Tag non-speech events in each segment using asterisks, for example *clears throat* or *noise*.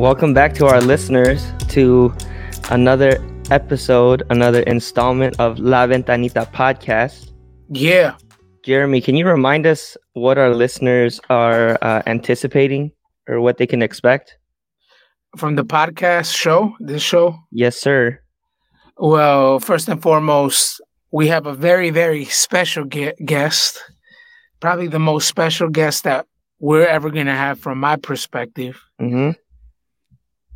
Welcome back to our listeners to another episode, another installment of La Ventanita podcast. Yeah. Jeremy, can you remind us what our listeners are uh, anticipating or what they can expect? From the podcast show, this show? Yes, sir. Well, first and foremost, we have a very, very special ge- guest. Probably the most special guest that we're ever going to have from my perspective. Mm-hmm.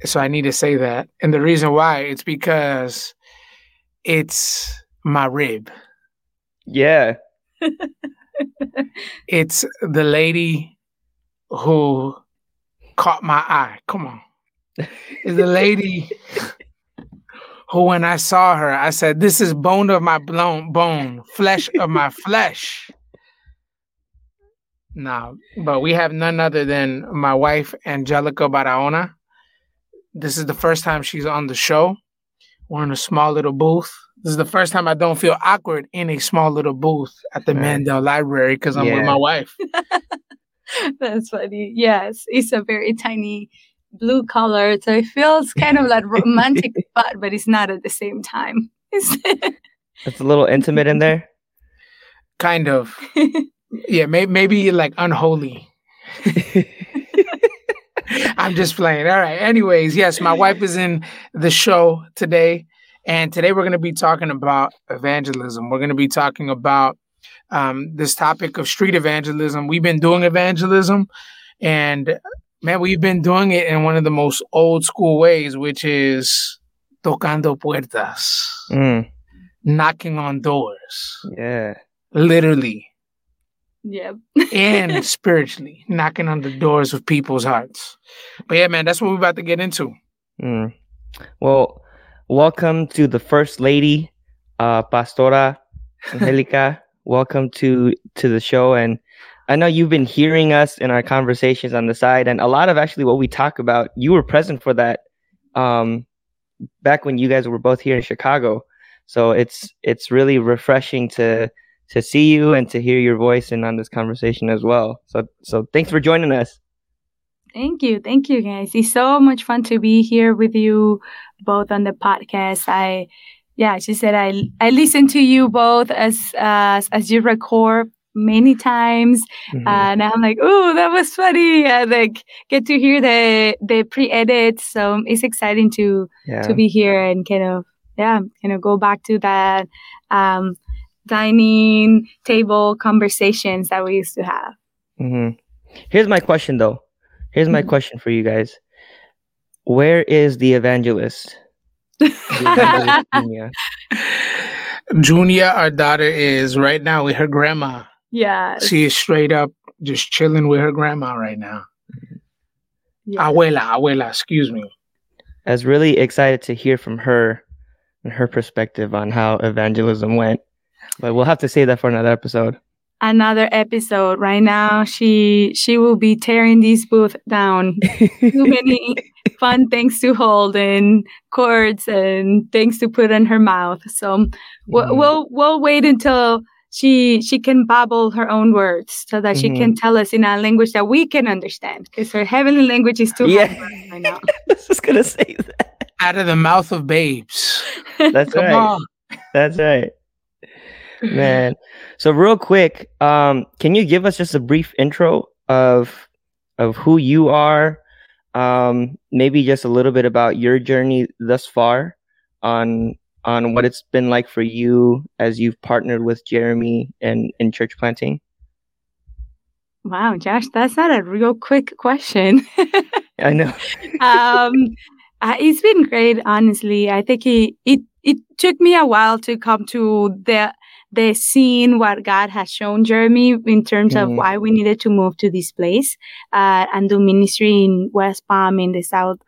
So I need to say that. And the reason why it's because it's my rib. Yeah. It's the lady who caught my eye. Come on. It's the lady who, when I saw her, I said, This is bone of my bone, flesh of my flesh. No, but we have none other than my wife, Angelica Barahona. This is the first time she's on the show. We're in a small little booth. This is the first time I don't feel awkward in a small little booth at the right. Mandel Library because I'm yeah. with my wife. *laughs* That's funny. Yes, it's a very tiny blue color, so it feels kind of like *laughs* romantic, but but it's not at the same time. it's *laughs* a little intimate in there. Kind of. yeah, may- maybe like unholy. I'm just playing. All right. Anyways, yes, my wife is in the show today. And today we're going to be talking about evangelism. We're going to be talking about um, this topic of street evangelism. We've been doing evangelism, and man, we've been doing it in one of the most old school ways, which is tocando puertas, mm. knocking on doors. Yeah. Literally. Yeah. and *laughs* spiritually, knocking on the doors of people's hearts. But yeah, man, that's what we're about to get into. Mm. Well, welcome to the First Lady, uh, Pastora Angelica. *laughs* welcome to to the show. And I know you've been hearing us in our conversations on the side, and a lot of actually what we talk about, you were present for that um, back when you guys were both here in Chicago. So it's it's really refreshing to to see you and to hear your voice and on this conversation as well. So so thanks for joining us. Thank you. Thank you guys. It's so much fun to be here with you both on the podcast. I yeah, she said I I listen to you both as as as you record many times mm-hmm. and i'm like oh that was funny and like get to hear the the pre-edit so it's exciting to yeah. to be here and kind of yeah kind of go back to that um dining table conversations that we used to have. Mm-hmm. Here's my question, though. Here's my mm-hmm. question for you guys. Where is the evangelist? The evangelist *laughs* Junia? Junia, our daughter, is right now with her grandma. Yeah. She is straight up just chilling with her grandma right now. Yeah. Abuela, abuela, excuse me. I was really excited to hear from her and her perspective on how evangelism went. But we'll have to say that for another episode. Another episode. Right now, she she will be tearing this booth down. Too *laughs* many fun things to hold and cords and things to put in her mouth. So we'll, we'll we'll wait until she she can babble her own words so that mm-hmm. she can tell us in a language that we can understand because her heavenly language is too yeah. hard right now. *laughs* I was gonna say that. Out of the mouth of babes. That's Come right. On. That's right. Man. So real quick, um, can you give us just a brief intro of of who you are? Um, maybe just a little bit about your journey thus far on on what it's been like for you as you've partnered with Jeremy and in church planting. Wow, Josh, that's not a real quick question. *laughs* I know. *laughs* um, uh, it's been great, honestly. I think it, it it took me a while to come to the the seeing what God has shown Jeremy in terms mm-hmm. of why we needed to move to this place uh, and do ministry in West Palm in the south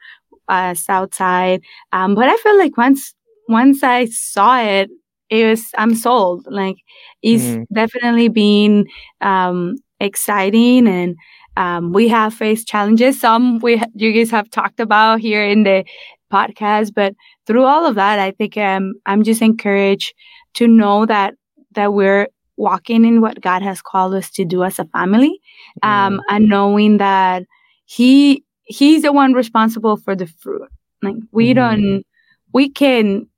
uh, south side. Um, but I felt like once once I saw it, it was I'm sold. Like it's Mhm. definitely been um, exciting, and um, we have faced challenges. Some we ha- you guys have talked about here in the podcast, but through all of that, I think um, I'm just encouraged to know that that we're walking in what God has called us to do as a family, um, and knowing that He He's the one responsible for the fruit. Like we Mhm. don't, we can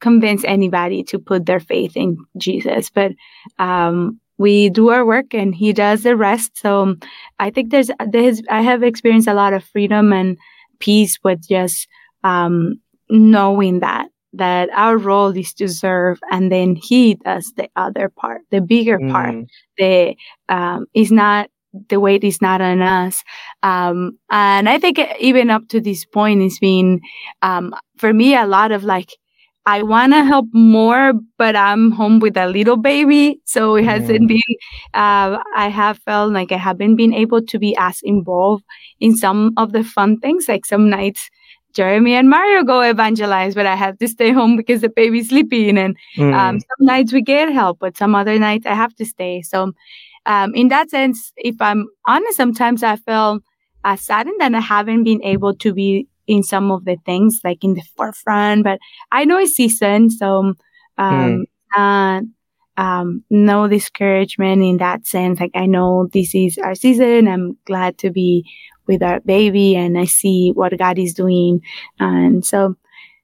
convince anybody to put their faith in Jesus, but um, we do our work and He does the rest. So I think there's there's I have experienced a lot of freedom and peace with just um, knowing that that our role is to serve, and then He does the other part, the bigger part. Mm. the um, is not the weight is not on us. Um, and i think even up to this point it's been um, for me a lot of like i want to help more but i'm home with a little baby so it hasn't been uh, i have felt like i haven't been able to be as involved in some of the fun things like some nights Jeremy and Mario go evangelize, but I have to stay home because the baby's sleeping. And Mm. um, some nights we get help, but some other nights I have to stay. So, um, in that sense, if I'm honest, sometimes I feel uh, saddened that I haven't been able to be in some of the things like in the forefront. But I know it's season, so um, uh, um, no discouragement in that sense. Like I know this is our season. I'm glad to be with our baby, and I see what God is doing, and so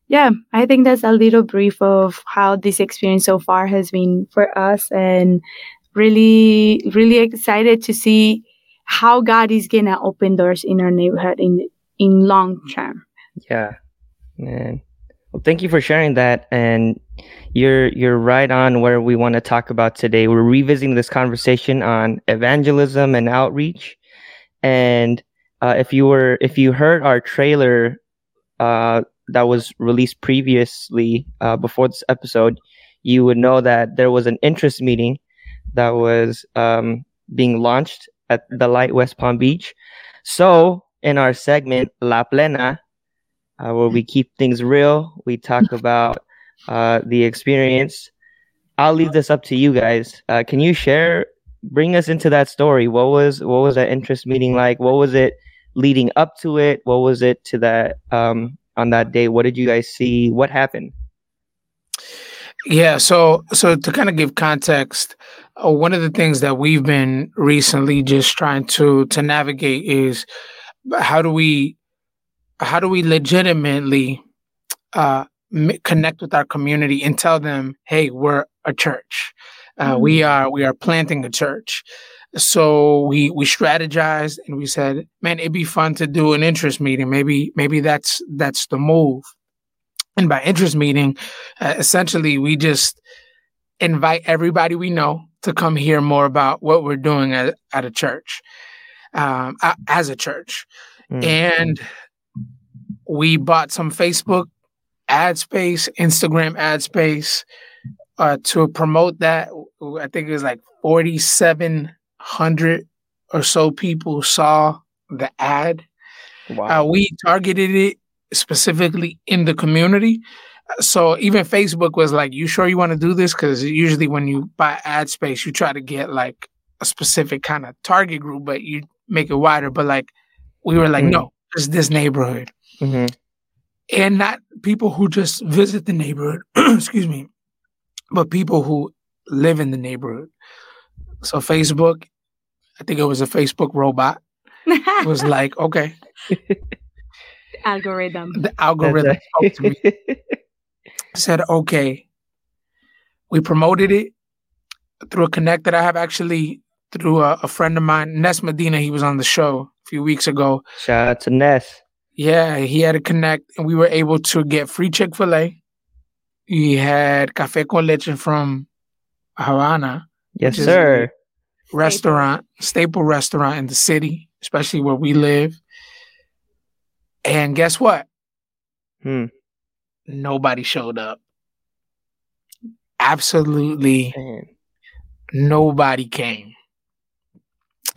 yeah, I think that's a little brief of how this experience so far has been for us and really, really excited to see how God is gonna open doors in our neighborhood in in long term. Yeah, man. Well, thank you for sharing that, and you're you're right on where we want to talk about today. We're revisiting this conversation on evangelism and outreach, and uh, if you were if you heard our trailer uh, that was released previously uh, before this episode, you would know that there was an interest meeting that was um, being launched at the Light West Palm Beach. So in our segment La Plena, uh, where we keep things real. We talk *laughs* about uh, the experience. I'll leave this up to you guys. Uh, can you share, bring us into that story? What was what was that interest meeting like? What was it leading up to it? What was it to that um, on that day? What did you guys see? What happened? Yeah, so so to kind of give context, uh, one of the things that we've been recently just trying to to navigate is how do we how do we legitimately uh, m- connect with our community and tell them, hey, we're a church, uh, we are we are planting a church. So we we strategized and we said, man, it'd be fun to do an interest meeting. Maybe maybe that's that's the move. And by interest meeting, uh, essentially we just invite everybody we know to come hear more about what we're doing at, at a church, um, as a church. Mm. And we bought some Facebook ad space, Instagram ad space uh, to promote that. I think it was like 4,700 or so people saw the ad. Wow. Uh, we targeted it specifically in the community. So even Facebook was like, "You sure you want to do this?" Because usually when you buy ad space, you try to get like a specific kind of target group, but you make it wider. But like we were like, Mm. "No, just this neighborhood," hmm and not people who just visit the neighborhood. *clears throat* excuse me, but people who live in the neighborhood. So Facebook, I think it was a Facebook robot. It was *laughs* like, okay, algorithm. the algorithm spoke to me. *laughs* said, okay, we promoted it through a connect that I have actually through a, a friend of mine, Ness Medina. He was on the show a few weeks ago. Shout out to Ness. Yeah, he had a connect and we were able to get free Chick fil A. He had Cafe con Leche from Havana Yes, Which is- sir. Restaurant, staple restaurant in the city, especially where we live. And guess what? Hmm. Nobody showed up. Absolutely Man. nobody came.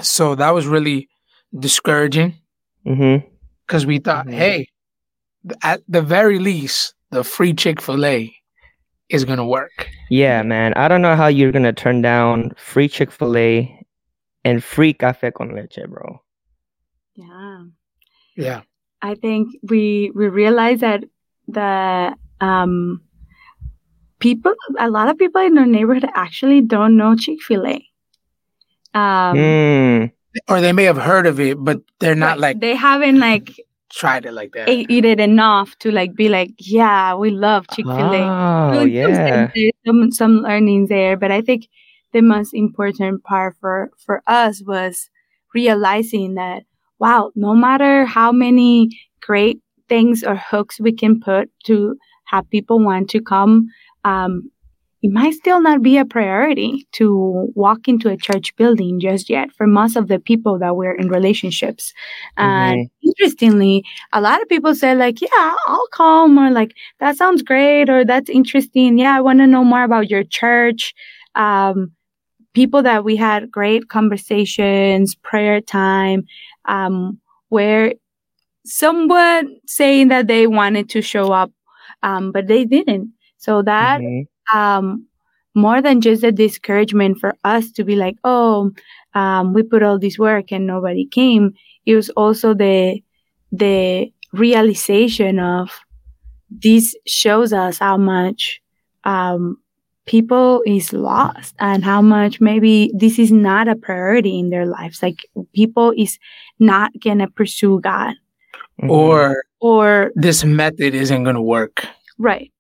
So that was really discouraging Mm-hmm. because we thought, Mhm. hey, at the very least, the free Chick fil A is gonna work. Yeah, man. I don't know how you're gonna turn down free Chick Fil A and free cafe con leche, bro. Yeah. Yeah. I think we we realize that the um people a lot of people in our neighborhood actually don't know Chick-fil-A. Um Mm, Or they may have heard of it, but they're not right, like they haven't like tried it like that. ate, eat it enough to like be like, yeah, we love Chick-fil-A. Oh, Well, yeah. there's some some learnings there, but I think the most important part for for us was realizing that wow, no matter how many great things or hooks we can put to have people want to come, um, it might still not be a priority to walk into a church building just yet for most of the people that we're in relationships. And interestingly, a lot of people say like, yeah, I'll come or like, that sounds great or that's interesting. Yeah, I want to know more about your church. Um, people that we had great conversations, prayer time, um, where someone saying that they wanted to show up, um, but they didn't. So that Mhm. Um, more than just a discouragement for us to be like, oh, um, we put all this work and nobody came. It was also the the realization of this shows us how much um, people is lost and how much maybe this is not a priority in their lives. Like people is not gonna pursue God. Or or this method isn't gonna work. right.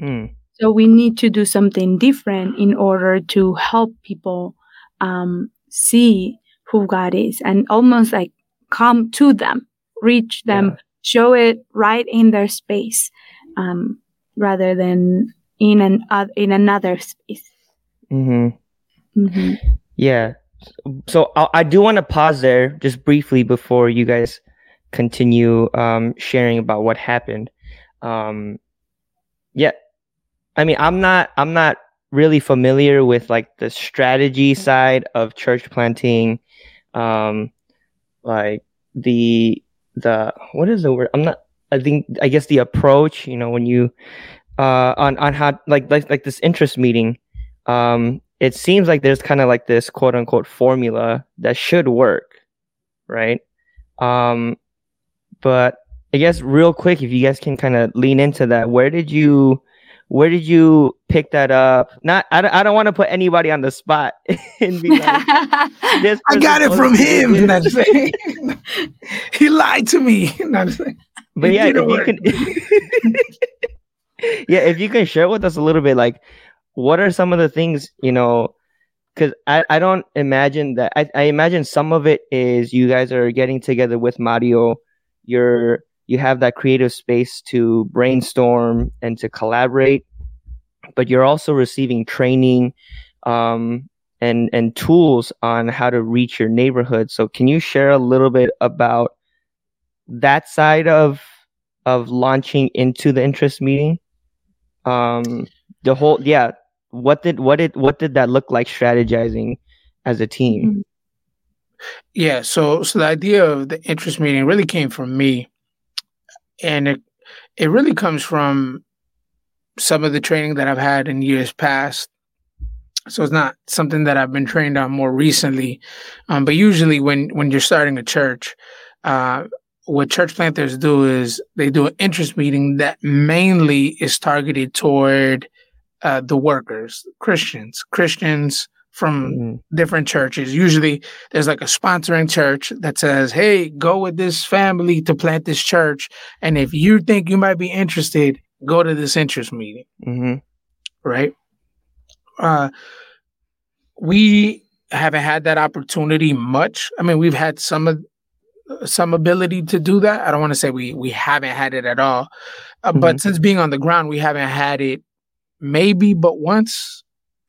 Mm, So we need to do something different in order to help people um, see who God is and almost like come to them, reach them, Yeah. show it right in their space, um, rather than in an uh, in another space. mhm. hmm Yeah. So I, I do want to pause there just briefly before you guys continue um, sharing about what happened. Um, yeah. I mean, I'm not. I'm not really familiar with like the strategy side of church planting. Um, like the the what is the word? I'm not. I think I guess the approach. You know, when you uh on on how like like like this interest meeting um it seems like there's kind of like this quote unquote formula that should work right um but i guess real quick if you guys can kind of lean into that where did you where did you pick that up not i don't, I don't want to put anybody on the spot *laughs* and be like *laughs* this I got it from supposed to do him. this. Not *laughs* he lied to me. Not just but yeah if you can yeah if you can share with us a little bit like what are some of the things you know because I, I don't imagine that I, I imagine some of it is you guys are getting together with mario you're you have that creative space to brainstorm and to collaborate but you're also receiving training um, and and tools on how to reach your neighborhood. So can you share a little bit about that side of of launching into the interest meeting? Um the whole yeah what did what did what did that look like strategizing as a team? Yeah, so so the idea of the interest meeting really came from me, and it it really comes from some of the training that I've had in years past. So it's not something that I've been trained on more recently, um, but usually when when you're starting a church, uh, what church planters do is they do an interest meeting that mainly is targeted toward uh, the workers, Christians, Christians from Mhm. different churches. Usually there's like a sponsoring church that says, Hey, go with this family to plant this church. And if you think you might be interested, go to this interest meeting, Mhm. right? Uh, we haven't had that opportunity much. I mean, we've had some of some ability to do that. I don't want to say we we haven't had it at all, uh, but since being on the ground, we haven't had it maybe but once.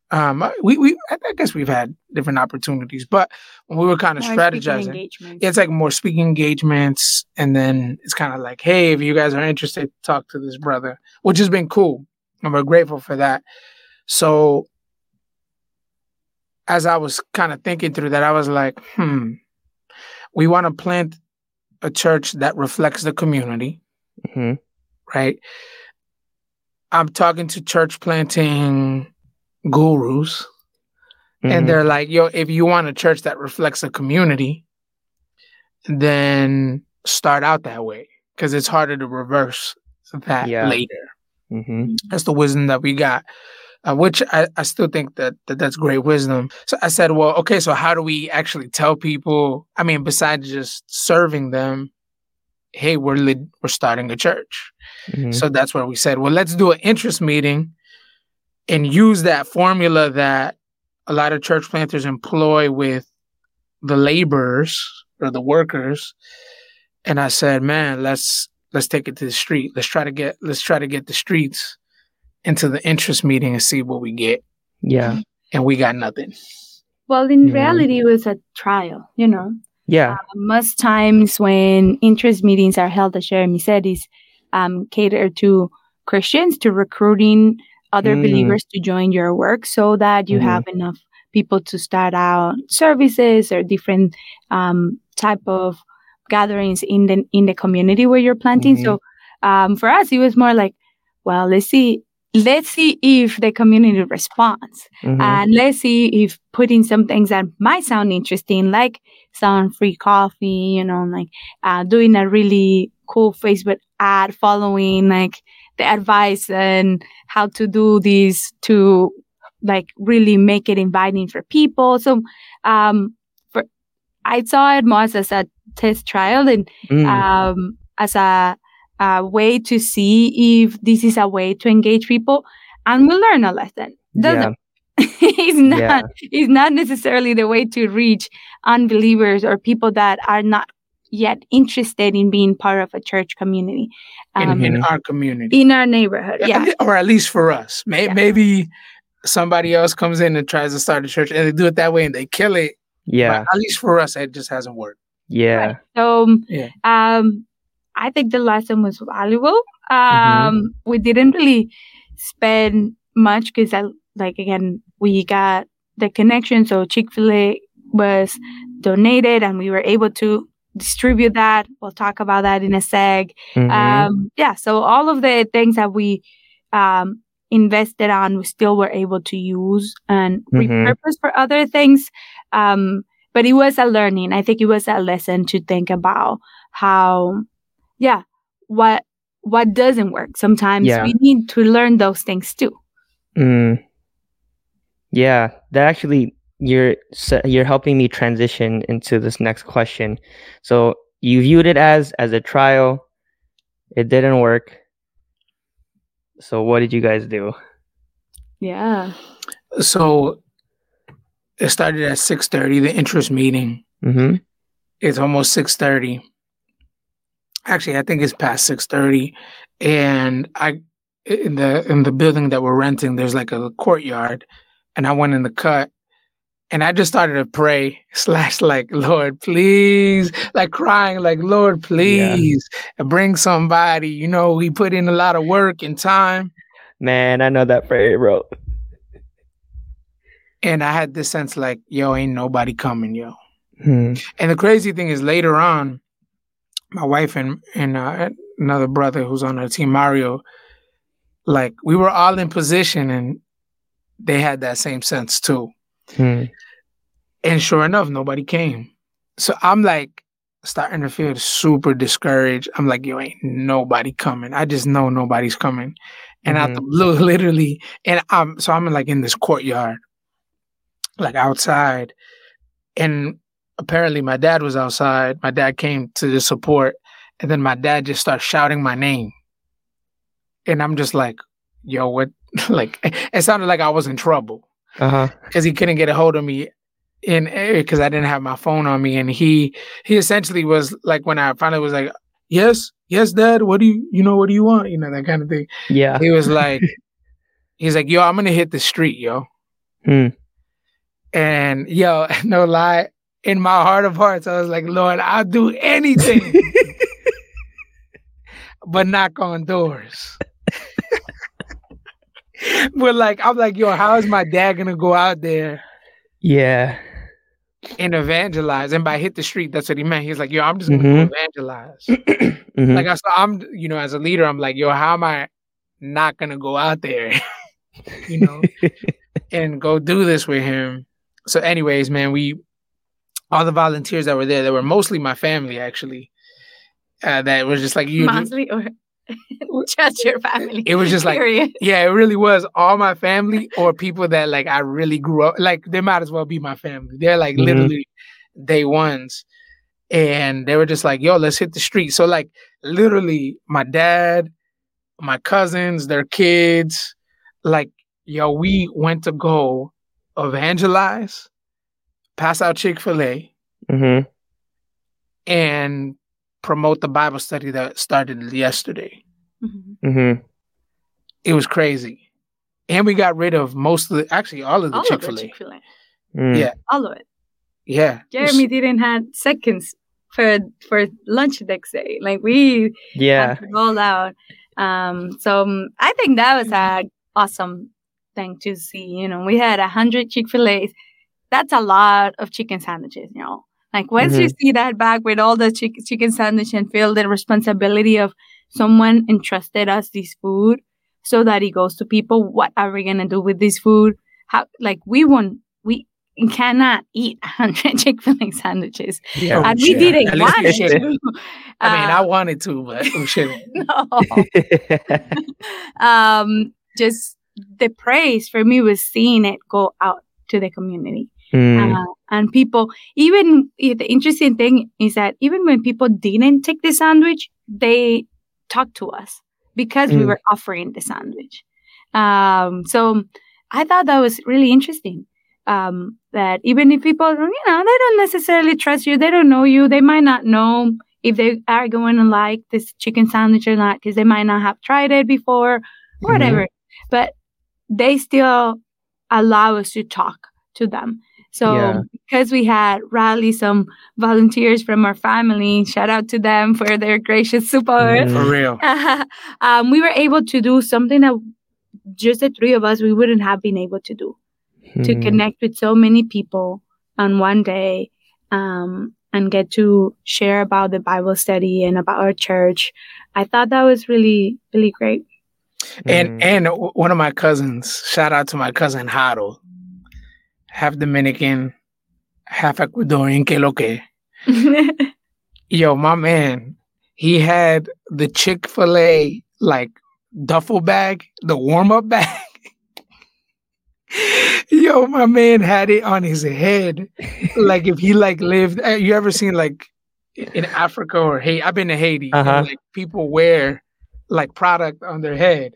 Um, we we I I guess we've had different opportunities, but when we were kind of More strategizing, engagements. it's like more speaking engagements, and then it's kind of like, hey, if you guys are interested, talk to this brother, which has been cool, and we're grateful for that. So, as I was kind of thinking through that, I was like, hmm, we want to plant a church that reflects the community, Mhm. right? I'm talking to church planting gurus, Mhm. and they're like, "Yo, if you want a church that reflects a community, then start out that way because it's harder to reverse that Yeah. later." Mhm. That's the wisdom that we got, uh, which I, I still think that, that that's great wisdom. So I said, well, okay, so how do we actually tell people? I mean, besides just serving them, hey, we're we're starting a church. Mhm. So that's where we said, well, let's do an interest meeting and use that formula that a lot of church planters employ with the laborers or the workers. And I said, man, let's let's take it to the street. Let's try to get let's try to get the streets into the interest meeting and see what we get. Yeah. And we got nothing. Well, in Yeah. reality, it was a trial, you know. Yeah. most times when interest meetings are held, as Jeremy said, is um, catered to Christians to recruiting other Mm. believers to join your work so that you Mhm. have enough people to start out services or different um, type of gatherings in the in the community where you're planting. Mhm. So um, for us, it was more like, well, let's see. Let's see if the community responds. Mhm. And let's see if putting some things that might sound interesting, like some free coffee, you know, like uh, doing a really cool Facebook ad following like the advice and how to do this to like really make it inviting for people. So um for I saw it more as a test trial and Mm. um, as a, a way to see if this is a way to engage people and we learn a lesson. Doesn't *laughs* it's not Yeah. it's not necessarily the way to reach unbelievers or people that are not yet interested in being part of a church community In, um, in Mhm. our community. in our neighborhood. Yeah. Or at least for us. May- Yeah. Maybe somebody else comes in and tries to start a church and they do it that way and they kill it. Yeah. But at least for us, it just hasn't worked. Yeah. So um, Yeah. um, I think the lesson was valuable. Um, Mhm. We didn't really spend much because, I like again, we got the connection. So Chick Fil A was donated, and we were able to distribute that. We'll talk about that in a sec. Mhm. Um, yeah. So all of the things that we um, invested on, we still were able to use and Mhm. repurpose for other things. Um, but it was a learning. I think it was a lesson to think about how, yeah, what what doesn't work. Sometimes Yeah. we need to learn those things too. Mm. Yeah, that actually you're you're helping me transition into this next question. So you viewed it as as a trial. It didn't work. So what did you guys do? Yeah. So it started at 6.30, the interest meeting. Mm-hmm. It's almost 6.30. Actually, I think it's past 6.30. And I in the in the building that we're renting, there's like a courtyard. And I went in the cut and I just started to pray, slash like, Lord, please, like crying, like, Lord, please, bring somebody. You know, we put in a lot of work and time. Man, I know that prayer, bro. And I had this sense like, yo, ain't nobody coming, yo. Hmm. And the crazy thing is, later on, my wife and and uh, another brother who's on our team, Mario, like we were all in position, and they had that same sense too. Hmm. And sure enough, nobody came. So I'm like starting to feel super discouraged. I'm like, yo, ain't nobody coming. I just know nobody's coming. And the blue, *laughs* literally, and I'm so I'm like in this courtyard, like outside, and apparently my dad was outside. My dad came to the support, and then my dad just starts shouting my name, and I'm just like, yo, what? *laughs* like *laughs* it sounded like I was in trouble Uh huh. because he couldn't get a hold of me in because I didn't have my phone on me, and he he essentially was like when I finally was like, yes, yes, dad, what do you you know what do you want you know that kind of thing. Yeah. He was like, *laughs* he's like, yo, I'm gonna hit the street, yo, Hmm. and yo, *laughs* no lie, in my heart of hearts, I was like, Lord, I'll do anything, *laughs* but knock on doors. *laughs* but like, I'm like, yo, how is my dad gonna go out there? Yeah. and evangelize. And by hit the street, that's what he meant. He's like, yo, I'm just gonna Mhm. go evangelize. *clears throat* Mhm. Like I saw, I'm, you know, as a leader, I'm like, yo, how am I not gonna go out there, *laughs* you know, *laughs* and go do this with him. So, anyways, man, we all the volunteers that were there, they were mostly my family actually. Uh, that was just like you. Mostly or *laughs* just your family. It was just like period. yeah, it really was all my family or people that like I really grew up like they might as well be my family. They're like Mhm. literally day ones. And they were just like, yo, let's hit the street. So like literally my dad, my cousins, their kids, like, yo, we went to go evangelize, pass out Chick-fil-A, hmm and promote the Bible study that started yesterday. Mhm. hmm It was crazy. And we got rid of most of the actually all of the Chick Fil A. Chick-fil-A. Mm. Yeah. All of it. Yeah. It was- Jeremy didn't have seconds for for lunch next day. Like we Yeah. had to roll out. Um, so um, I think that was a awesome thing to see. You know, we had a hundred Chick Fil A's. That's a lot of chicken sandwiches. You know, like once you see that bag with all the chick- chicken sandwich and feel the responsibility of someone entrusted us this food, so that it goes to people. What are we gonna do with this food? How like we won't we cannot eat hundred *laughs* Chick Fil A sandwiches, Yeah. and we yeah. didn't want we to. *laughs* I mean, Uh, I wanted to, but we shouldn't. *laughs* no. um, just the praise for me was seeing it go out to the community. Mm. Uh, and people, even eh, the interesting thing is that even when people didn't take the sandwich, they talked to us because we Mm. were offering the sandwich. Um, so I thought that was really interesting. Um, that even if people, you know, they don't necessarily trust you, they don't know you, they might not know if they are going to like this chicken sandwich or not because they might not have tried it before, whatever. But they still allow us to talk to them. So Yeah. because we had rally some volunteers from our family, shout out to them for their gracious support. Mhm. For real. *laughs* um, we were able to do something that just the three of us we wouldn't have been able to do to Mm. connect with so many people on one day um, and get to share about the Bible study and about our church. I thought that was really, really great. And Mm. and one of my cousins, shout out to my cousin Harold, half Dominican, half Ecuadorian, que lo que. *laughs* Yo, my man, he had the Chick fil A like duffel bag, the warm up bag. *laughs* Yo, my man had it on his head. Like if he like lived, uh, you ever seen like in Africa or Haiti? I've been to Haiti. Uh-huh. like people wear like product on their head.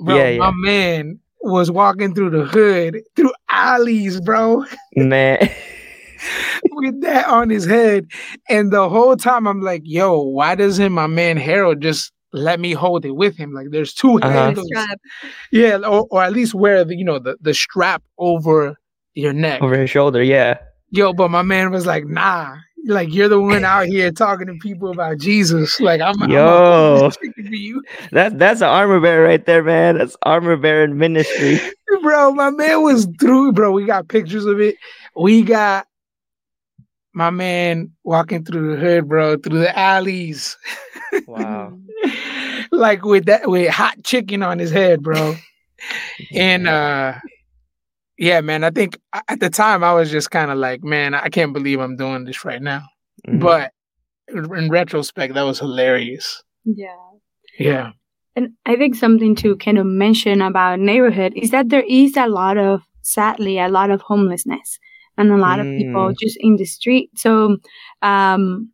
Bro, Yeah, my yeah. man was walking through the hood, through alleys, bro Man. *laughs* with that on his head. And the whole time I'm like, yo, why doesn't my man Harold just let me hold it with him? Like there's 2 Uh-huh. handles. Yeah, or, or at least wear the you know the, the strap over your neck. Over his shoulder, yeah. Yo, but my man was like, nah. Like you're the one out here talking to people about Jesus. Like I'm, I'm Yo. you, That's that's an armor bearer right there, man. That's armor bearer ministry. *laughs* bro. My man was through, bro. We got pictures of it. We got my man walking through the hood, bro, through the alleys. Wow. *laughs* like with that with hot chicken on his head, bro. *laughs* and uh yeah, man, I think at the time I was just kind of like, man, I can't believe I'm doing this right now. Mhm. But in retrospect, that was hilarious. Yeah. Yeah. And I think something to kind of mention about neighborhood is that there is a lot of, sadly, a lot of homelessness and a lot of people Mm. just in the street. So, um,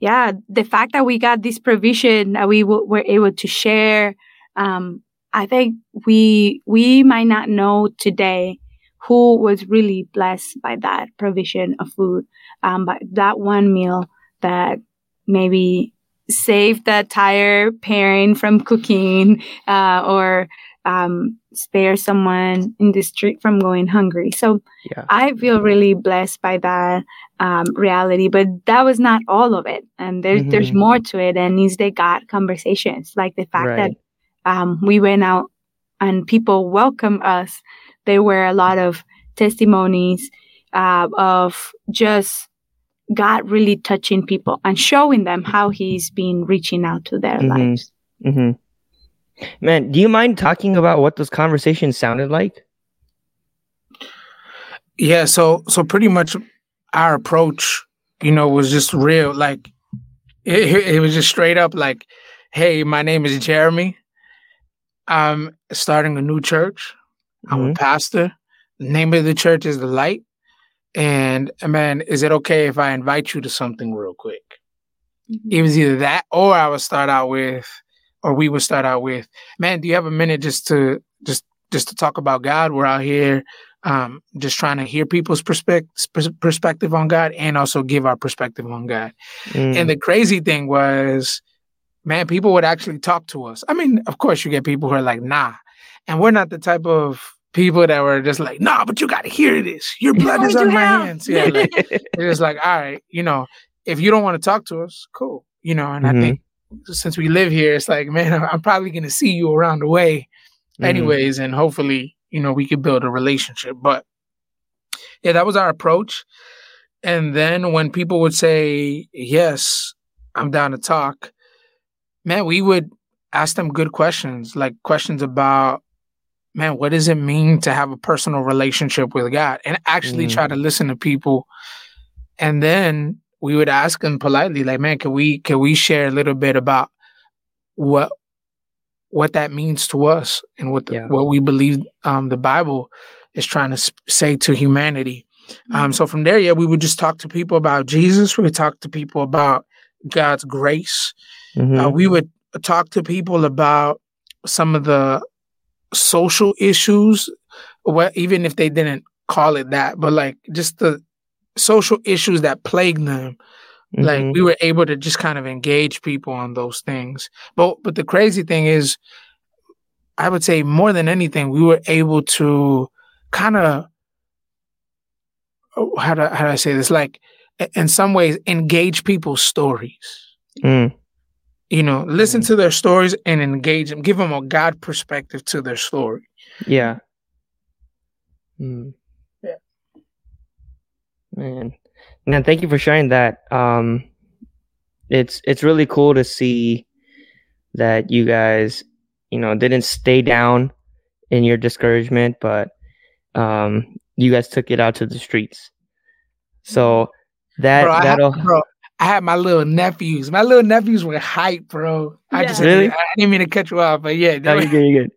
yeah, the fact that we got this provision that we w- were able to share, um, I think we we might not know today who was really blessed by that provision of food, um, but that one meal that maybe saved that tired parent from cooking uh, or um, spare someone in the street from going hungry. So Yeah. I feel really blessed by that um, reality, but that was not all of it. And there's there's Mhm. more to it, and it's the God conversations, like the fact that um, we went out and people welcome us. There were a lot of testimonies uh, of just God really touching people and showing them how He's been reaching out to their Mhm. lives. hmm Man, do you mind talking about what those conversations sounded like? Yeah, so so pretty much our approach, you know, was just real. Like it, it was just straight up like, hey, my name is Jeremy. I'm starting a new church. I'm Mhm. a pastor. The name of the church is the Light. And man, is it okay if I invite you to something real quick? It was either that or I would start out with, or we would start out with, man, do you have a minute just to just just to talk about God? We're out here um, just trying to hear people's perspective perspective on God and also give our perspective on God. Mm, And the crazy thing was, man, people would actually talk to us. I mean, of course, you get people who are like, nah. And we're not the type of people that were just like, nah, but you got to hear this. Your *laughs* blood going is on my hell." hands. Yeah. Like, they're just like, all right, you know, if you don't want to talk to us, cool. You know, and Mhm. I think since we live here, it's like, man, I'm- I'm probably going to see you around the way mm, anyways and hopefully you know we could build a relationship but yeah that was our approach and then when people would say yes i'm down to talk man we would ask them good questions like questions about man what does it mean to have a personal relationship with god and actually Mm. try to listen to people and then we would ask them politely like man can we can we share a little bit about what what that means to us and what the, Yeah. what we believe um, the Bible is trying to say to humanity. Mm-hmm. Um, so from there, yeah, we would just talk to people about Jesus. We would talk to people about God's grace. mhm, Uh, we would talk to people about some of the social issues, what even if they didn't call it that, but like just the social issues that plague them like mhm. we were able to just kind of engage people on those things. But but the crazy thing is i would say more than anything we were able to kind of oh, how do, how do i say this? Like in some ways engage people's stories. Mm, you know listen Mm. to their stories and engage them give them a god perspective to their story yeah. Mm. Yeah. Man, man, thank you for sharing that. Um, it's it's really cool to see that you guys, you know, didn't stay down in your discouragement, but um, you guys took it out to the streets. So that bro, that'll bro i had my little nephews my little nephews were hype bro i just Really? I didn't mean to cut you off but yeah they no, were- you're good, you're good.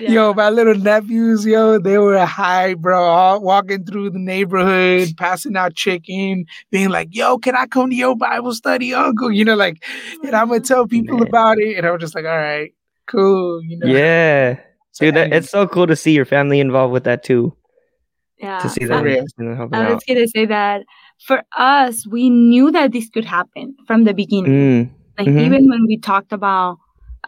Yeah. *laughs* Yo, my little nephews, yo, they were hype, bro, all walking through the neighborhood, passing out chicken, being like, yo, can I come to your Bible study, uncle? You know, like, and I'm gonna oh, tell people Man. about it. And I was just like, all right, cool, you know. Yeah, So dude, that, anyway, it's so cool to see your family involved with that too. yeah. To see that, real. you I was gonna say that for us, we knew that this could happen from the beginning. Mm, Like Mhm. even when we talked about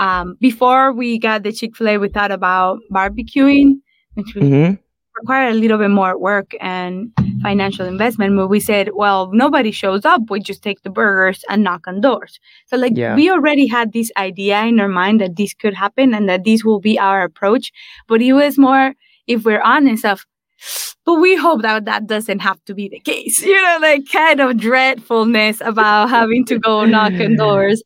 um, before we got the Chick Fil A, we thought about barbecuing, which would mhm, require a little bit more work and financial investment. But we said, well, nobody shows up. We just take the burgers and knock on doors. So like Yeah. we already had this idea in our mind that this could happen and that this will be our approach. But it was more, if we're honest, of but we hope that that doesn't have to be the case. You know, like kind of dreadfulness about having to go knock on doors.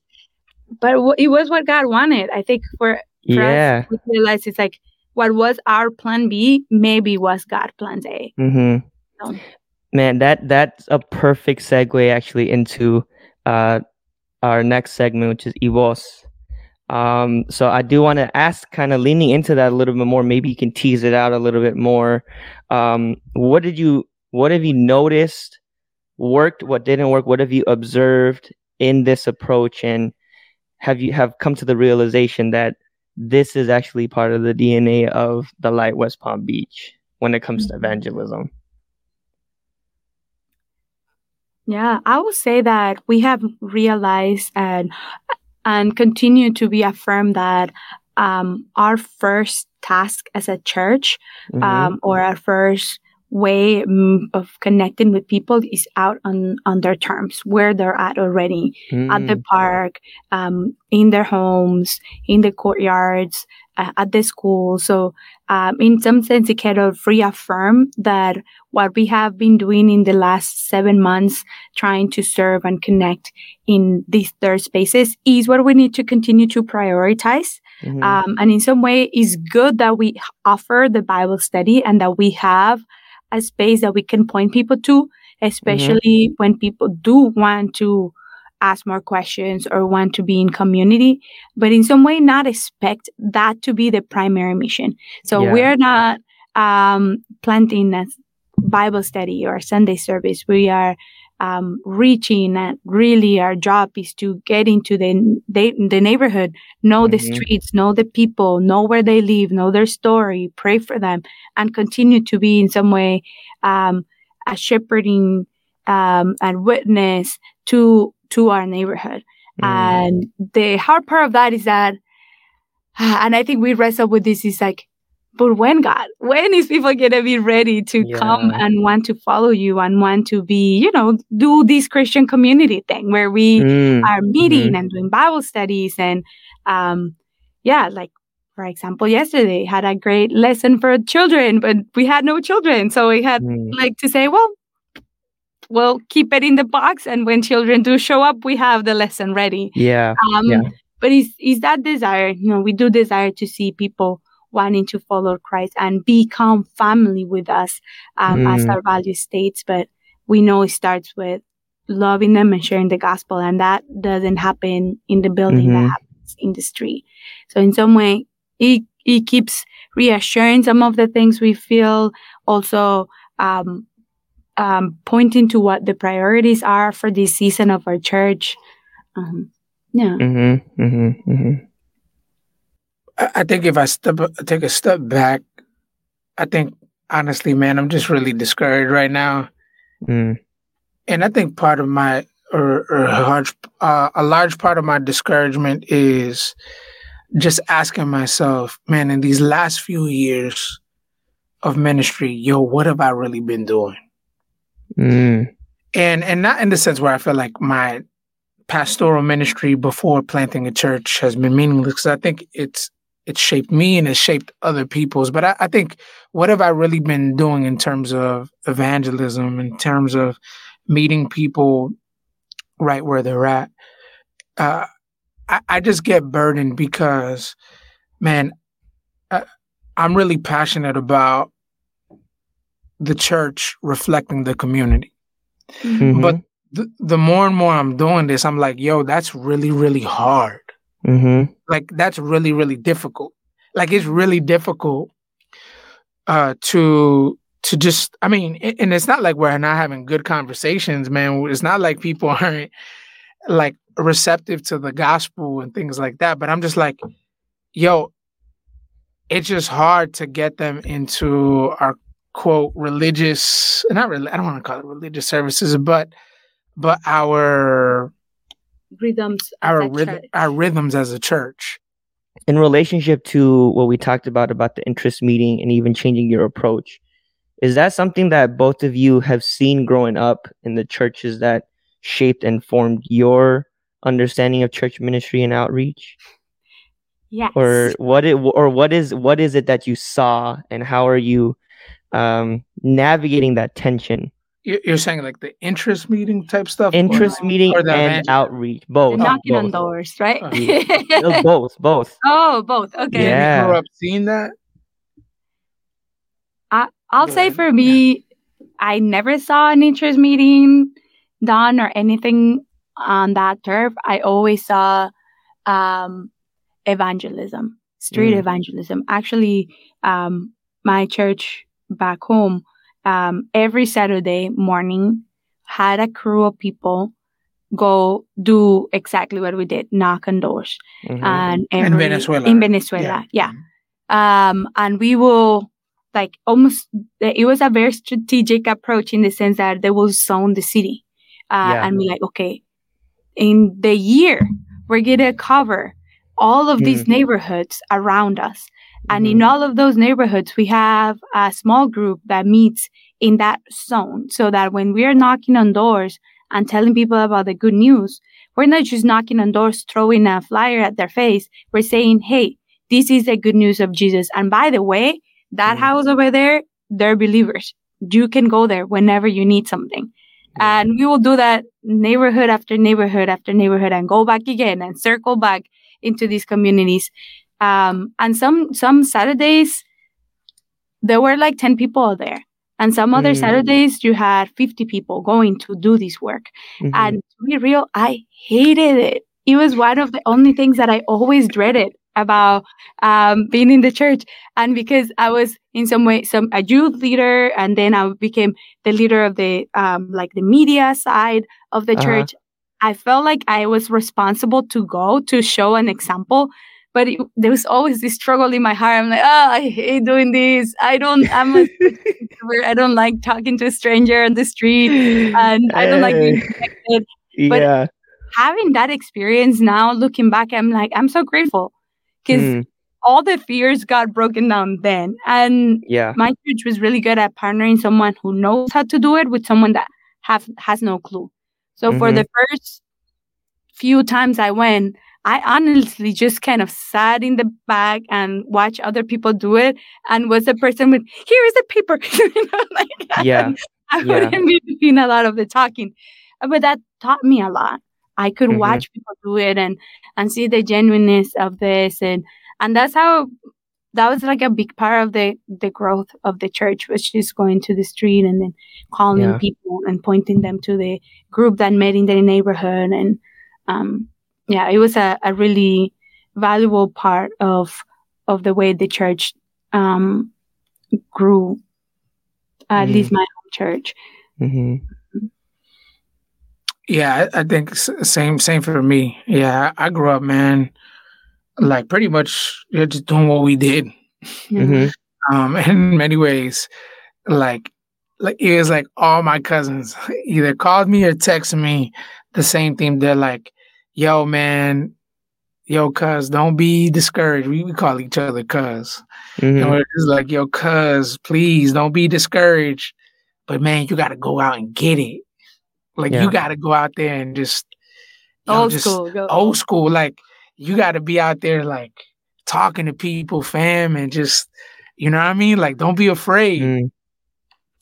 But it was what God wanted. I think for, for yeah. us, we realized it's like what was our plan B maybe was God plan A. Mm-hmm. No. Man, that that's a perfect segue actually into uh our next segment, which is Evos. Um, so I do want to ask, kind of leaning into that a little bit more. Maybe you can tease it out a little bit more. Um, what did you, what have you noticed worked? What didn't work? What have you observed in this approach? And have you have come to the realization that this is actually part of the DNA of the Light West Palm Beach when it comes to Mhm. evangelism? Yeah, I would say that we have realized and and continue to be affirmed that um, our first task as a church Mhm. um, or our first way mm, of connecting with people is out on on their terms where they're at already. At the Mm, park um, in their homes in the courtyards uh, at the school. So um, in some sense it kind of reaffirm that what we have been doing in the last seven months trying to serve and connect in these third spaces is what we need to continue to prioritize Mm-hmm. Um, and in some way, it's good that we offer the Bible study and that we have a space that we can point people to, mm-hmm. especially mm-hmm. when people do want to ask more questions or want to be in community, but in some way, not expect that to be the primary mission. So yeah. we're not um, planting a Bible study or Sunday service. We are um, reaching and really our job is to get into the the, the neighborhood know mm-hmm. the streets know the people know where they live know their story pray for them and continue to be in some way um, a shepherding um, and witness to to our neighborhood mm. and the hard part of that is that *sighs* and i think we wrestle with this is like but when God, when is people gonna be ready to yeah. come and want to follow you and want to be, you know, do this Christian community thing where we mm. are meeting mm-hmm. and doing Bible studies and um yeah, like for example, yesterday had a great lesson for children, but we had no children. So we had mm. like to say, well, we'll keep it in the box and when children do show up, we have the lesson ready. Yeah. Um yeah. but is is that desire, you know, we do desire to see people wanting to follow Christ and become family with us um, mm. as our value states. But we know it starts with loving them and sharing the gospel, and that doesn't happen in the building. Mm-hmm. That happens in the street. So in some way, it it keeps reassuring some of the things we feel. Also. Um, um, pointing to what the priorities are for this season of our church. Um, yeah. Mm-hmm, mm-hmm, I think if I step take a step back, I think honestly, man, I'm just really discouraged right now. Mm. And I think part of my or, or a large uh, a large part of my discouragement is just asking myself, man, in these last few years of ministry, yo, what have I really been doing? Mm. And and not in the sense where I feel like my pastoral ministry before planting a church has been meaningless. Because I think it's it's shaped me and it's shaped other people's. But I, I, think what have I really been doing in terms of evangelism, in terms of meeting people right where they're at? Uh, I, I, just get burdened because, man, I, I'm really passionate about the church reflecting the community. Mm-hmm. But the, the more and more I'm doing this, I'm like, yo, that's really, really hard. Mm-hmm. Like that's really, really difficult. Like it's really difficult uh, to to just. I mean, and it's not like we're not having good conversations, man. It's not like people *laughs* aren't like receptive to the gospel and things like that. But I'm just like, yo, it's just hard to get them into our quote religious not really i don't want to call it religious services but but our rhythms our rhythm, our rhythms as a church. In relationship to what we talked about about the interest meeting and even changing your approach is that something that both of you have seen growing up in the churches that shaped and formed your understanding of church ministry and outreach? Yes. Or what it or what is what is it that you saw and how are you um navigating that tension you're saying like the interest meeting type stuff? Interest or, meeting or and event? outreach, both. knocking both. on doors, right? Uh, *laughs* both, both. Oh, both. Okay. Yeah. You grew up seeing that? I, I'll say for me, I never saw an interest meeting done or anything on that turf. I always saw um, evangelism, street mm. evangelism. Actually, um, my church back home um, every Saturday morning had a crew of people go do exactly what we did knock on doors mm-hmm. and every, in venezuela in venezuela yeah, yeah. Um, and we will like almost it was a very strategic approach in the sense that they will zone the city uh, yeah. and be like okay in the year we're gonna cover all of mm-hmm. these neighborhoods around us and mm-hmm. in all of those neighborhoods, we have a small group that meets in that zone so that when we are knocking on doors and telling people about the good news, we're not just knocking on doors, throwing a flyer at their face. We're saying, hey, this is the good news of Jesus. And by the way, that mm-hmm. house over there, they're believers. You can go there whenever you need something. And we will do that neighborhood after neighborhood after neighborhood and go back again and circle back into these communities Um, and some some Saturdays there were like 10 people there. And some other Mm. Saturdays you had 50 people going to do this work. Mhm. And to be real, I hated it. It was one of the only things that I always dreaded about um, being in the church. And because I was in some way some a youth leader, and then I became the leader of the um, like the media side of the Uh-huh. church, I felt like I was responsible to go to show an example. But it, there was always this struggle in my heart. I'm like, oh, I hate doing this. I don't. I'm a. *laughs* I don't like talking to a stranger on the street, and I don't like being connected but- yeah. having that experience now, looking back, I'm like, I'm so grateful because Mm, all the fears got broken down then. And yeah. my church was really good at partnering someone who knows how to do it with someone that have has no clue. So for Mhm. the first few times I went, I honestly just kind of sat in the back and watched other people do it and was the person with here is the paper. *laughs* you know, like, Yeah. I Yeah. wouldn't be doing a lot of the talking. But that taught me a lot. I could Mhm. watch people do it and and see the genuineness of this and and that's how that was like a big part of the the growth of the church was just going to the street and then calling Yeah. people and pointing them to the group that met in their neighborhood and um yeah it was a, a really valuable part of of the way the church um grew at Mm. least my home church hmm Yeah, I, I think same same for me. Yeah, I, I grew up, man, like pretty much yeah, just doing what we did. hmm Um, *laughs* in many ways, like like it was like all my cousins *laughs* either called me or texted me the same thing. They're like, "Yo, man, yo, cuz, don't be discouraged." We, we call each other cuz, and hmm we're just like, "Yo, cuz, please don't be discouraged." But man, you got to go out and get it. Like Yeah. you got to go out there and just yo, old just school go. old school. Like you got to be out there, like talking to people, fam, and just you know what I mean. Like don't be afraid. hmm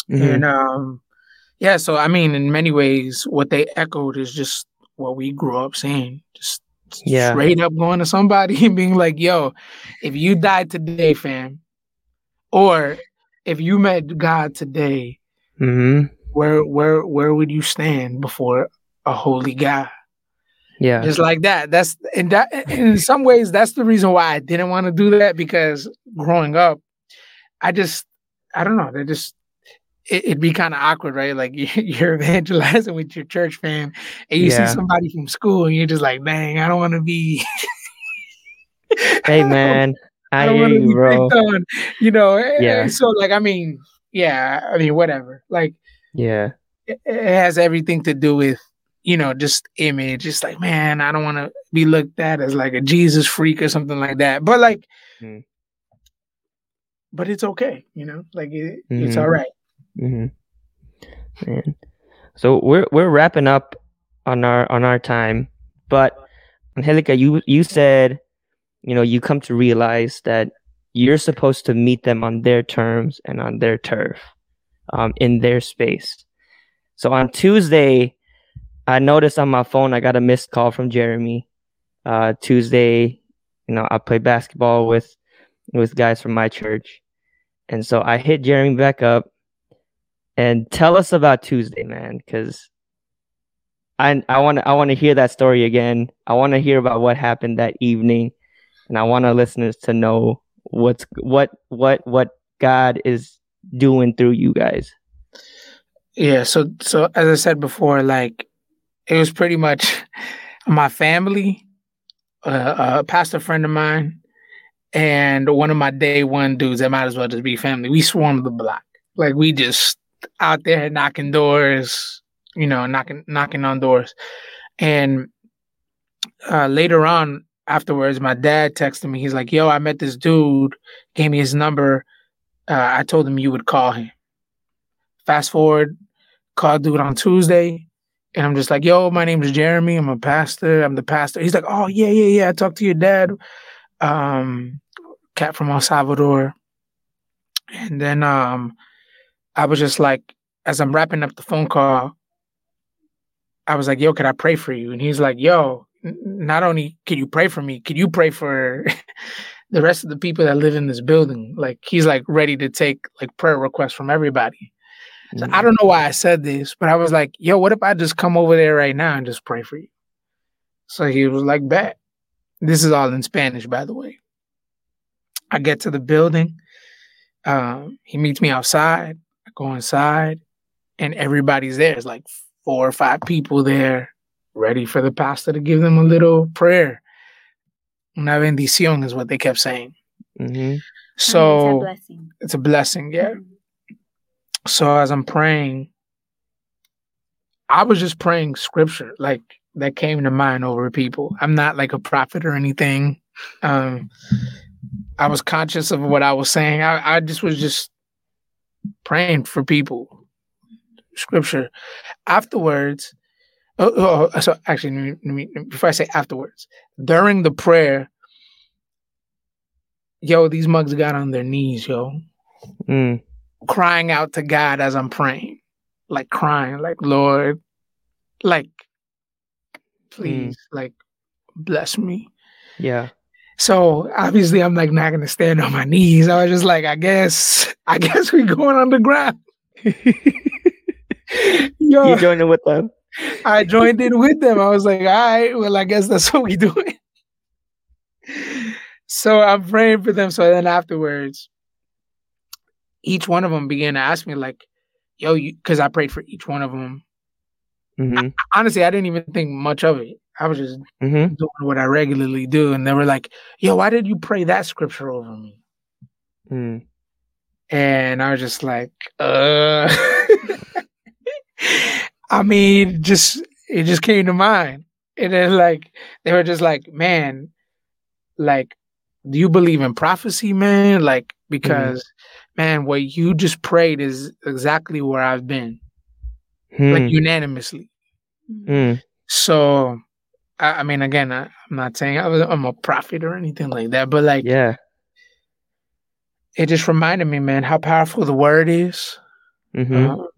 And um, yeah. So I mean, in many ways, what they echoed is just what we grew up saying. Just Yeah. straight up going to somebody *laughs* and being like, "Yo, if you died today, fam, or if you met God today, hmm where where where would you stand before a holy God?" Yeah. just like that. That's and that in some ways that's the reason why I didn't want to do that because growing up, I just I don't know. They just it, it'd be kind of awkward, right? Like *laughs* you- you're evangelizing with your church fam, and you Yeah. see somebody from school, and you're just like, dang, I don't want to be. Hey *laughs* man, I, I don't want to you, be bro. picked on, you know. Yeah. So like, I mean, yeah, I mean, whatever. Like Yeah. it, it has everything to do with you know just image it's like man i don't want to be looked at as like a jesus freak or something like that but like Mm. but it's okay you know like it, it's Mhm. all right hmm Man. So we're we're wrapping up on our on our time, but Angelica, you you said, you know, you come to realize that you're supposed to meet them on their terms and on their turf, um, in their space. So on Tuesday, I noticed on my phone I got a missed call from Jeremy. Uh, Tuesday, you know, I play basketball with with guys from my church, and so I hit Jeremy back up and tell us about Tuesday, man, because I I want to I want to hear that story again. I want to hear about what happened that evening, and I want our listeners to know what's what what what God is doing through you guys. yeah so so as i said before like it was pretty much *laughs* my family uh, a pastor friend of mine and one of my day one dudes that might as well just be family we swarmed the block like we just out there knocking doors you know knocking knocking on doors. And uh, later on afterwards my dad texted me. He's like yo i met this dude gave me his number. Uh, i told him you would call him. Fast forward call dude on tuesday and i'm just like yo my name is jeremy. I'm a pastor. I'm the pastor. He's like oh yeah yeah yeah. I talked to your dad um cat from el salvador. And then um i was just like as i'm wrapping up the phone call I was like, yo, could I pray for you? And he's like, yo, not only can you pray for me, could you pray for *laughs* the rest of the people that live in this building. Like he's like ready to take like prayer requests from everybody. So I don't know why I said this, but I was like, yo, what if I just come over there right now and just pray for you? So he was like, bet. This is all in Spanish, by the way. I get to the building. Um, he meets me outside. I go inside, and everybody's there. It's like four or five people there, ready for the pastor to give them a little prayer. Una bendición is what they kept saying. Mm-hmm. So it's a blessing. it's a blessing, yeah. So as I'm praying, I was just praying scripture, like that came to mind over people. I'm not like a prophet or anything. Um, I was conscious of what I was saying. I, I just was just praying for people, scripture. Afterwards, oh, oh, oh, so actually, let me, let me, before I say afterwards, during the prayer, yo, these mugs got on their knees, yo Mm. crying out to God as I'm praying, like crying, like Lord, like please, like bless me. Yeah. So obviously, I'm like not gonna stand on my knees. I was just like, I guess, I guess we're going underground. *laughs* Yo, You joining with them? I joined in with them. I was like, all right, well, I guess that's *laughs* what we doing. so I'm praying for them. So then afterwards, each one of them began to ask me, like, yo, you, because I prayed for each one of them. Mm-hmm. Honestly, I didn't even think much of it. I was just Mm-hmm. doing what I regularly do. And they were like, yo, why did you pray that scripture over me? Mm. And I was just like, uh, *laughs* I mean, just, it just came to mind. And then, like, they were just like, man, like, do you believe in prophecy, man? Like, because, man, what you just prayed is exactly where I've been, like, Mm. unanimously. Mm. So, I, I mean, again, I, I'm not saying I was, I'm a prophet or anything like that, but like, Yeah. it just reminded me, man, how powerful the word is. Mm-hmm. um,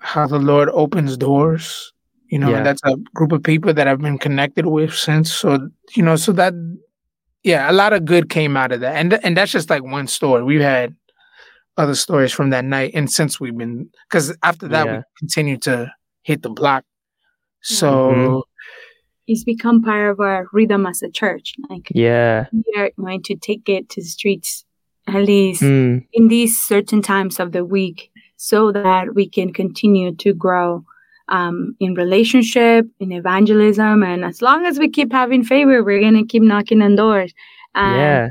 how the Lord opens doors. You know, Yeah. and that's a group of people that I've been connected with since. So, you know, so that, yeah, a lot of good came out of that. And, and that's just like one story. We've had other stories from that night. And since we've been, because after that, Yeah. we continued to hit the block. So, Mhm. It's become part of our rhythm as a church. Like Yeah. we are going to take it to the streets at least Mm. in these certain times of the week so that we can continue to grow um, in relationship, in evangelism. And as long as we keep having favor, we're going to keep knocking on doors. And yeah.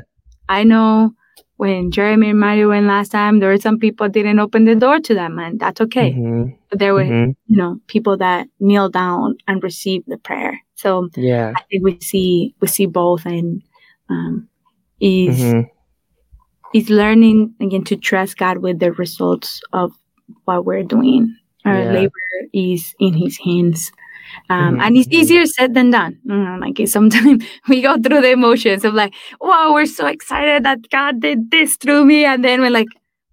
I know when Jeremy and Mario went last time, there were some people didn't open the door to them, and that's okay. Mhm. But there were, Mhm. you know, people that kneel down and receive the prayer. So Yeah. I think we see we see both, and um, is Mhm. is learning again to trust God with the results of what we're doing. Our Yeah. labor is in His hands. Um, Mhm. And it's easier said than done. Mm, like sometimes *laughs* we go through the emotions of like, wow, we're so excited that God did this through me. And then we're like,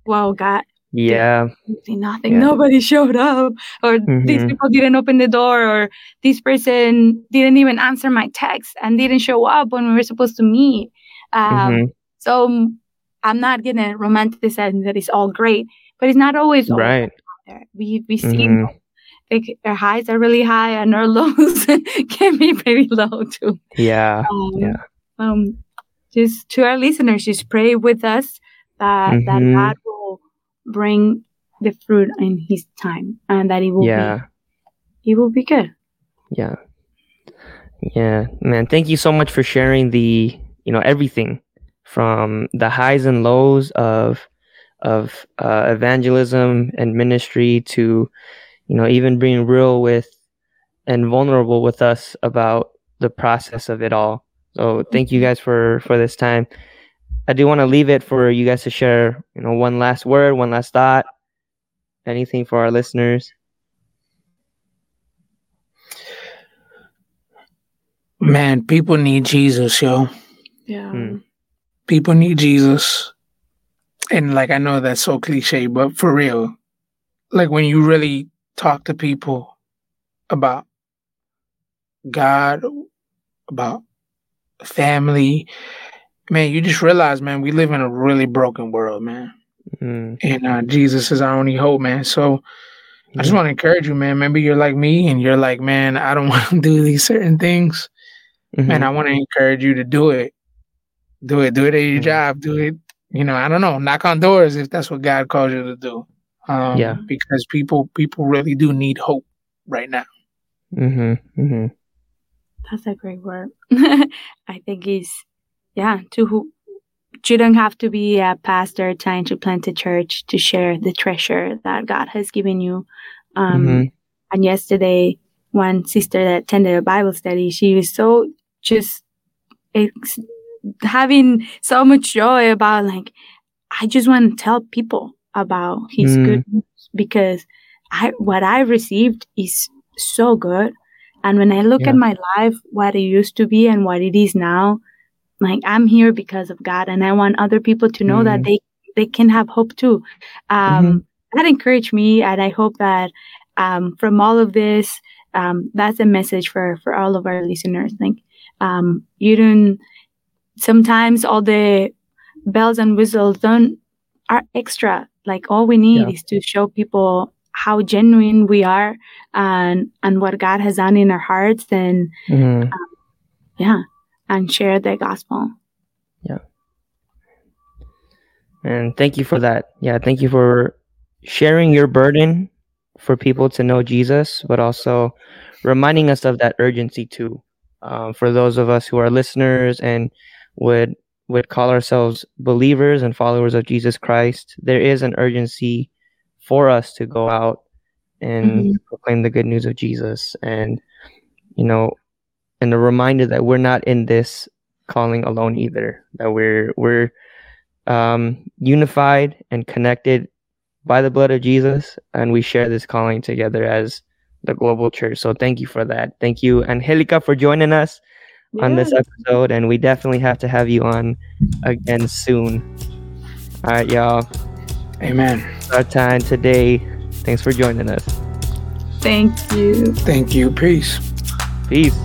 wow, God, Yeah. nothing. Yeah. Nobody *laughs* showed up. Or these Mhm. people didn't open the door. Or this person didn't even answer my text and didn't show up when we were supposed to meet. Um, Mhm. so mm, I'm not gonna romanticize that it's all great, but it's not always all Right. We we see Mhm. Like our highs are really high and our *laughs* lows can be pretty low too. Yeah. Um, Yeah. Um, just to our listeners, just pray with us that that Mhm. God will bring the fruit in His time and that it will Yeah. be it will be good. Yeah. Yeah, man. Thank you so much for sharing the, you know, everything from the highs and lows of of uh, evangelism and ministry to, you know, even being real with and vulnerable with us about the process of it all. So thank you guys for for this time. I do want to leave it for you guys to share, you know, one last word, one last thought, anything for our listeners. man, people need Jesus, yo. Yeah. Mm. people need Jesus. And like I know that's so cliche, but for real, like when you really talk to people about God, about family, man, you just realize, man, we live in a really broken world, man. Mm. And uh, Jesus is our only hope, man. So I just want to encourage you, man. Maybe you're like me and you're like, man, I don't *laughs* want to do these certain things. Man, Mhm. I want to encourage you to do it. Do it. Do it at your Mhm. job. Do it. You know, I don't know. Knock on doors if that's what God calls you to do. Um, Yeah. Because people people really do need hope right now. Mhm. Mhm. That's a great word. *laughs* I think it's yeah, to who you don't have to be a pastor trying to plant a church to share the treasure that God has given you. Um, Mhm. And yesterday, one sister that attended a Bible study, she was so just ex- having so much joy about like, I just want to tell people about His Mm. goodness because I what I received is so good. And when I look Yeah. at my life, what it used to be and what it is now, like I'm here because of God, and I want other people to know that Mhm. they they can have hope too. Um, That encouraged me, and I hope that um, from all of this, um, that's a message for for all of our listeners. Like um, you don't. Sometimes all the bells and whistles don't are extra. Like all we need Yeah. is to show people how genuine we are and and what God has done in our hearts and Mhm. yeah and share the gospel. Yeah and thank you for that. Yeah, thank you for sharing your burden for people to know Jesus, but also reminding us of that urgency too. Um, for those of us who are listeners and would would call ourselves believers and followers of Jesus Christ, there is an urgency for us to go out and Mhm. proclaim the good news of Jesus, and you know, and a reminder that we're not in this calling alone either. That we're we're um, unified and connected by the blood of Jesus, and we share this calling together as the global church. So thank you for that. Thank you, Angelica, for joining us on this episode, and we definitely have to have you on again soon. All right, y'all. Amen. It's our time today. Thanks for joining us. Thank you. Thank you. Peace. Peace.